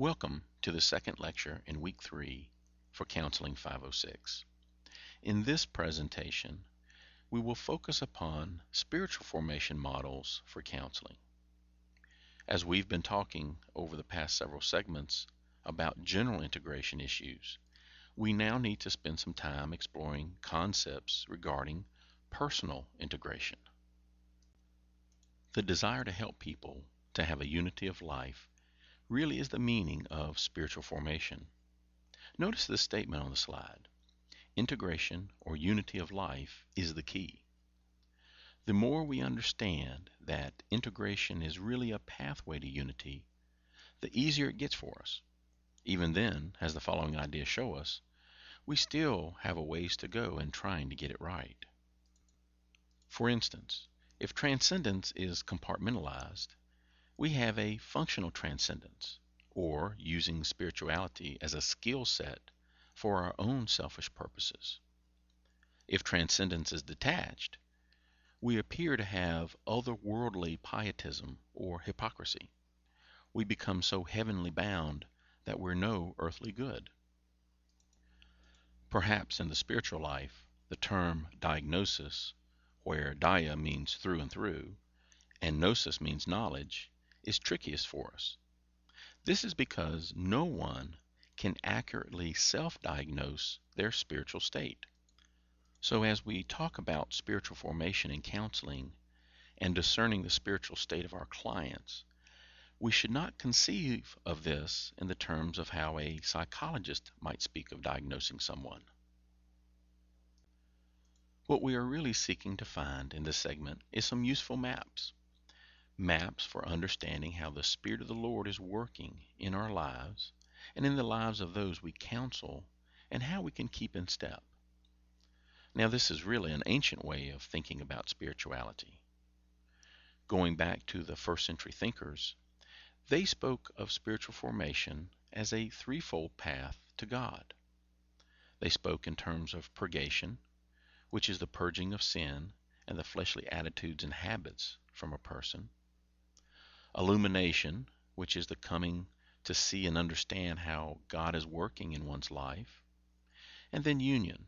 Welcome to the second lecture in week three for Counseling 506. In this presentation, we will focus upon spiritual formation models for counseling. As we've been talking over the past several segments about general integration issues, we now need to spend some time exploring concepts regarding personal integration. The desire to help people to have a unity of life really is the meaning of spiritual formation. Notice this statement on the slide. Integration or unity of life is the key. The more we understand that integration is really a pathway to unity, the easier it gets for us. Even then, as the following ideas show us, we still have a ways to go in trying to get it right. For instance, if transcendence is compartmentalized, we have a functional transcendence, or using spirituality as a skill set for our own selfish purposes. If transcendence is detached, we appear to have otherworldly pietism or hypocrisy. We become so heavenly bound that we're no earthly good. Perhaps in the spiritual life, the term diagnosis, where dia means through and through, and gnosis means knowledge, is trickiest for us. This is because no one can accurately self diagnose their spiritual state. So, as we talk about spiritual formation and counseling and discerning the spiritual state of our clients, we should not conceive of this in the terms of how a psychologist might speak of diagnosing someone. What we are really seeking to find in this segment is some useful maps maps for understanding how the Spirit of the Lord is working in our lives and in the lives of those we counsel and how we can keep in step. Now, this is really an ancient way of thinking about spirituality. Going back to the first century thinkers, they spoke of spiritual formation as a threefold path to God. They spoke in terms of purgation, which is the purging of sin and the fleshly attitudes and habits from a person illumination, which is the coming to see and understand how God is working in one's life, and then union,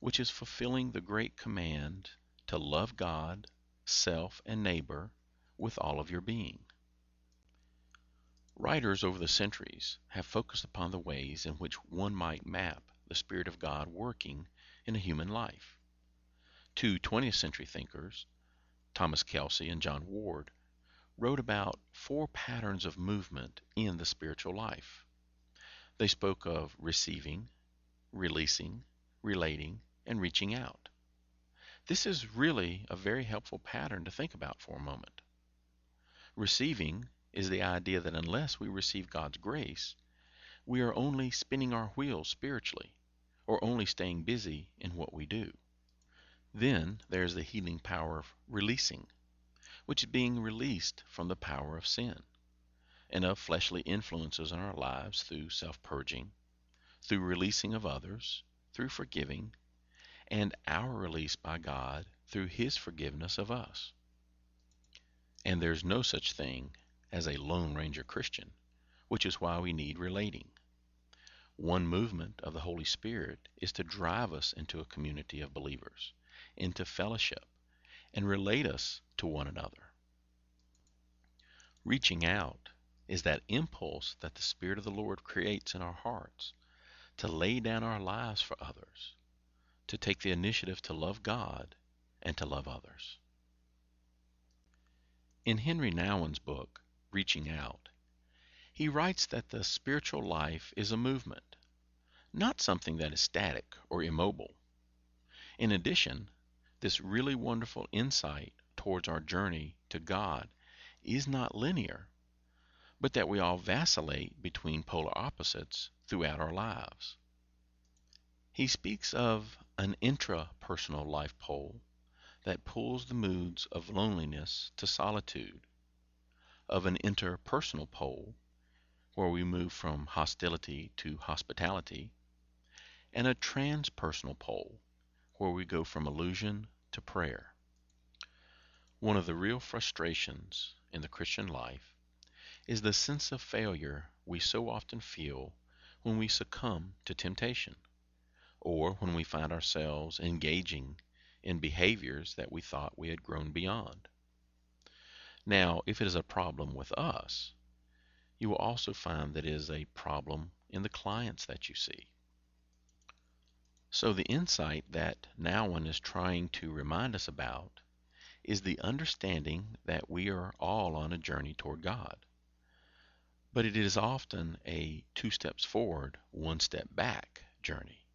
which is fulfilling the great command to love God, self, and neighbor with all of your being. Writers over the centuries have focused upon the ways in which one might map the Spirit of God working in a human life. Two 20th century thinkers, Thomas Kelsey and John Ward, wrote about four patterns of movement in the spiritual life. They spoke of receiving, releasing, relating, and reaching out. This is really a very helpful pattern to think about for a moment. Receiving is the idea that unless we receive God's grace, we are only spinning our wheels spiritually, or only staying busy in what we do. Then there's the healing power of releasing which is being released from the power of sin and of fleshly influences in our lives through self purging, through releasing of others, through forgiving, and our release by God through His forgiveness of us. And there's no such thing as a Lone Ranger Christian, which is why we need relating. One movement of the Holy Spirit is to drive us into a community of believers, into fellowship, and relate us to one another. Reaching out is that impulse that the Spirit of the Lord creates in our hearts to lay down our lives for others, to take the initiative to love God and to love others. In Henri Nouwen's book, Reaching Out, he writes that the spiritual life is a movement, not something that is static or immobile. In addition, this really wonderful insight towards our journey to God is not linear, but that we all vacillate between polar opposites throughout our lives. He speaks of an intrapersonal life pole that pulls the moods of loneliness to solitude, of an interpersonal pole where we move from hostility to hospitality, and a transpersonal pole where we go from illusion to prayer. One of the real frustrations in the Christian life is the sense of failure we so often feel when we succumb to temptation, or when we find ourselves engaging in behaviors that we thought we had grown beyond. Now, if it is a problem with us, you will also find that it is a problem in the clients that you see. So the insight that Nouwen is trying to remind us about is the understanding that we are all on a journey toward God. But it is often a two steps forward, one step back journey.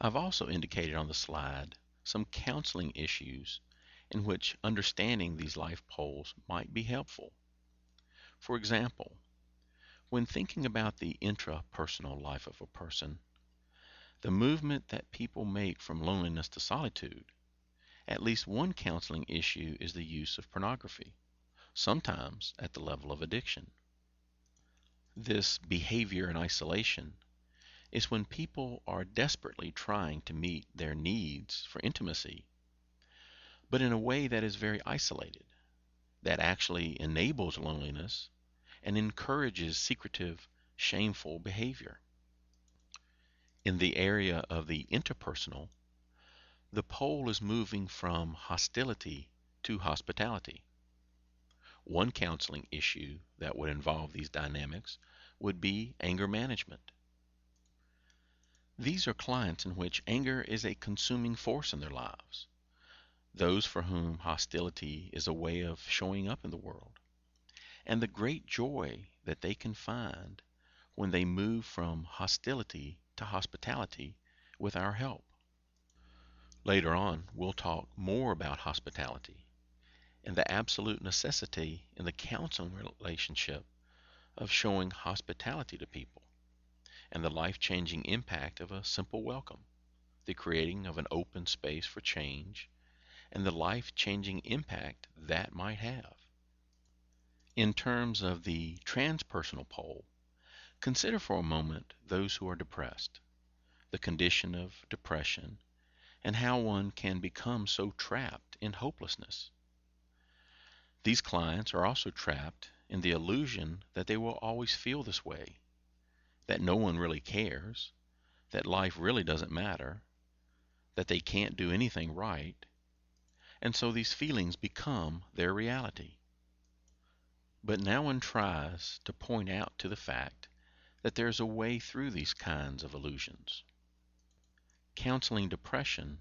I've also indicated on the slide some counseling issues in which understanding these life poles might be helpful. For example, when thinking about the intrapersonal life of a person, the movement that people make from loneliness to solitude, at least one counseling issue is the use of pornography, sometimes at the level of addiction. This behavior in isolation is when people are desperately trying to meet their needs for intimacy, but in a way that is very isolated, that actually enables loneliness and encourages secretive, shameful behavior. In the area of the interpersonal, the pole is moving from hostility to hospitality. One counseling issue that would involve these dynamics would be anger management. These are clients in which anger is a consuming force in their lives, those for whom hostility is a way of showing up in the world, and the great joy that they can find when they move from hostility to hospitality with our help. Later on, we'll talk more about hospitality and the absolute necessity in the counseling relationship of showing hospitality to people and the life changing impact of a simple welcome, the creating of an open space for change, and the life changing impact that might have. In terms of the transpersonal pole, Consider for a moment those who are depressed, the condition of depression, and how one can become so trapped in hopelessness. These clients are also trapped in the illusion that they will always feel this way, that no one really cares, that life really doesn't matter, that they can't do anything right, and so these feelings become their reality. But Nouwen tries to point out to the fact that there's a way through these kinds of illusions. Counseling depression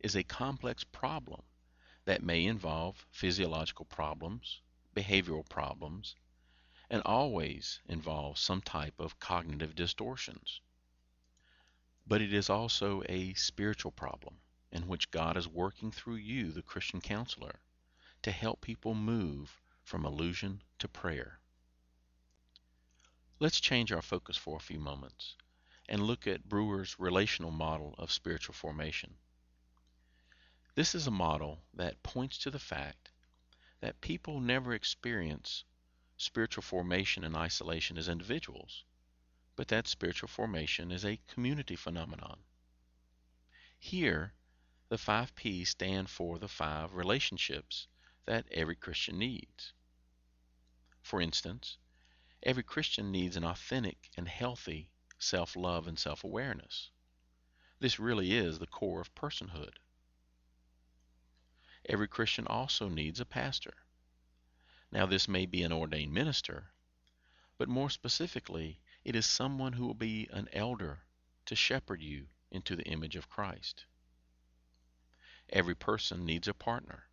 is a complex problem that may involve physiological problems, behavioral problems, and always involves some type of cognitive distortions. But it is also a spiritual problem in which God is working through you, the Christian counselor, to help people move from illusion to prayer. Let's change our focus for a few moments and look at Brewer's relational model of spiritual formation. This is a model that points to the fact that people never experience spiritual formation in isolation as individuals, but that spiritual formation is a community phenomenon. Here, the five P's stand for the five relationships that every Christian needs. For instance, Every Christian needs an authentic and healthy self love and self awareness. This really is the core of personhood. Every Christian also needs a pastor. Now, this may be an ordained minister, but more specifically, it is someone who will be an elder to shepherd you into the image of Christ. Every person needs a partner,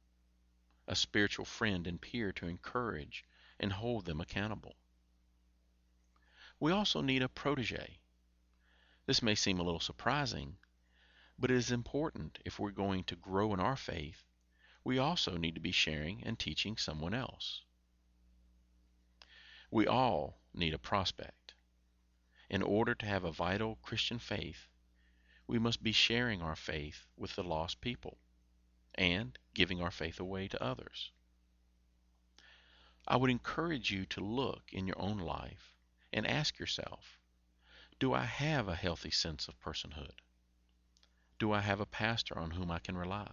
a spiritual friend and peer to encourage and hold them accountable. We also need a protege. This may seem a little surprising, but it is important if we're going to grow in our faith, we also need to be sharing and teaching someone else. We all need a prospect. In order to have a vital Christian faith, we must be sharing our faith with the lost people and giving our faith away to others. I would encourage you to look in your own life and ask yourself Do I have a healthy sense of personhood? Do I have a pastor on whom I can rely?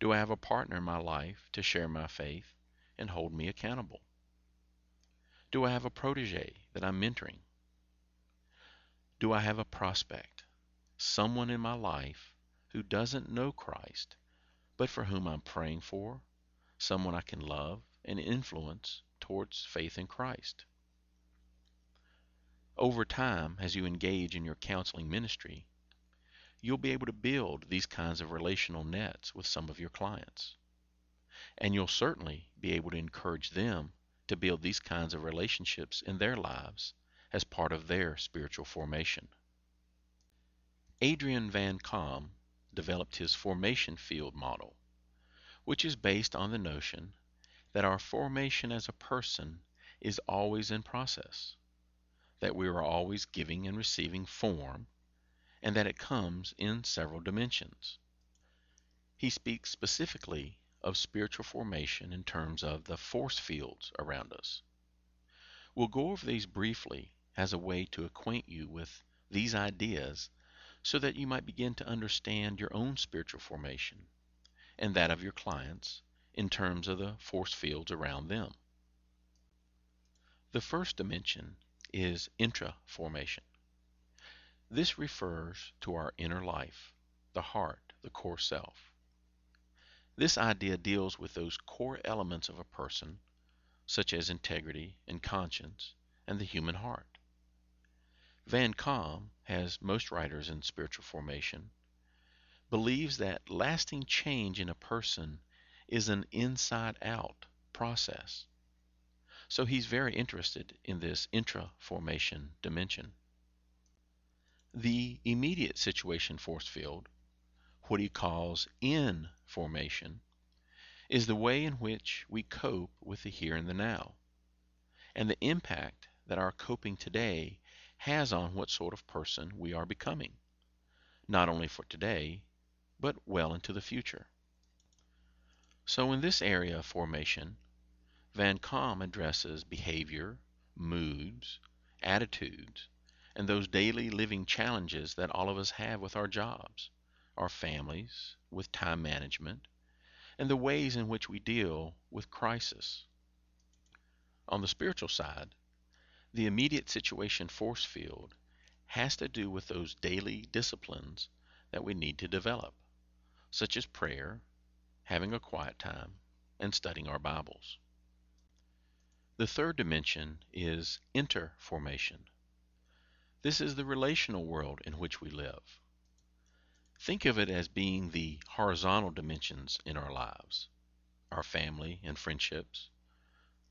Do I have a partner in my life to share my faith and hold me accountable? Do I have a protege that I'm mentoring? Do I have a prospect, someone in my life who doesn't know Christ, but for whom I'm praying for, someone I can love and influence towards faith in Christ? Over time, as you engage in your counseling ministry, you'll be able to build these kinds of relational nets with some of your clients. And you'll certainly be able to encourage them to build these kinds of relationships in their lives as part of their spiritual formation. Adrian Van Kaam developed his formation field model, which is based on the notion that our formation as a person is always in process, that we are always giving and receiving form, and that it comes in several dimensions. He speaks specifically of spiritual formation in terms of the force fields around us. We'll go over these briefly as a way to acquaint you with these ideas so that you might begin to understand your own spiritual formation and that of your clients in terms of the force fields around them. The first dimension is intra-formation. This refers to our inner life, the heart, the core self. This idea deals with those core elements of a person, such as integrity and conscience and the human heart. Van Kaam, as most writers in spiritual formation, believes that lasting change in a person is an inside out process. So he's very interested in this intra formation dimension. The immediate situation force field what he calls in formation, is the way in which we cope with the here and the now, and the impact that our coping today has on what sort of person we are becoming, not only for today, but well into the future. So in this area of formation, Van Kaam addresses behavior, moods, attitudes, and those daily living challenges that all of us have with our jobs our families, with time management, and the ways in which we deal with crisis. On the spiritual side, the immediate situation force field has to do with those daily disciplines that we need to develop, such as prayer, having a quiet time, and studying our Bibles. The third dimension is interformation. This is the relational world in which we live. Think of it as being the horizontal dimensions in our lives our family and friendships,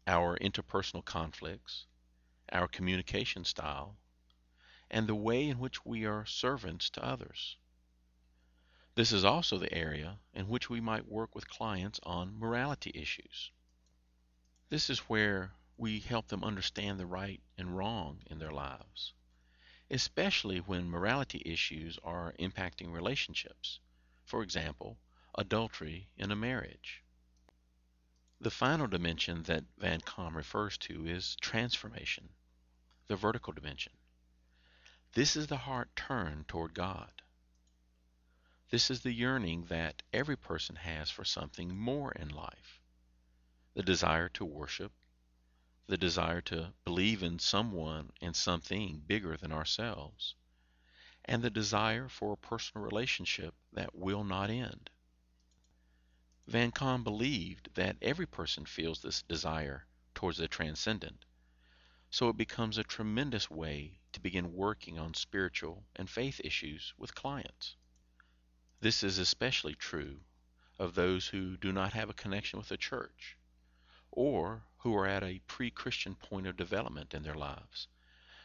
our interpersonal conflicts, our communication style, and the way in which we are servants to others. This is also the area in which we might work with clients on morality issues. This is where we help them understand the right and wrong in their lives especially when morality issues are impacting relationships. For example, adultery in a marriage. The final dimension that Van Kaam refers to is transformation, the vertical dimension. This is the heart turned toward God. This is the yearning that every person has for something more in life the desire to worship, the desire to believe in someone and something bigger than ourselves, and the desire for a personal relationship that will not end. Van Kaam believed that every person feels this desire towards the transcendent, so it becomes a tremendous way to begin working on spiritual and faith issues with clients. This is especially true of those who do not have a connection with the church or who are at a pre Christian point of development in their lives,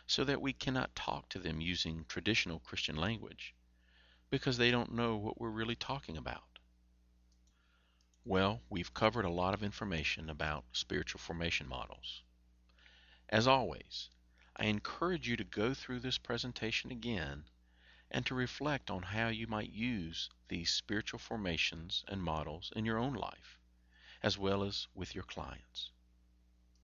so that we cannot talk to them using traditional Christian language because they don't know what we're really talking about. Well, we've covered a lot of information about spiritual formation models. As always, I encourage you to go through this presentation again and to reflect on how you might use these spiritual formations and models in your own life, as well as with your clients.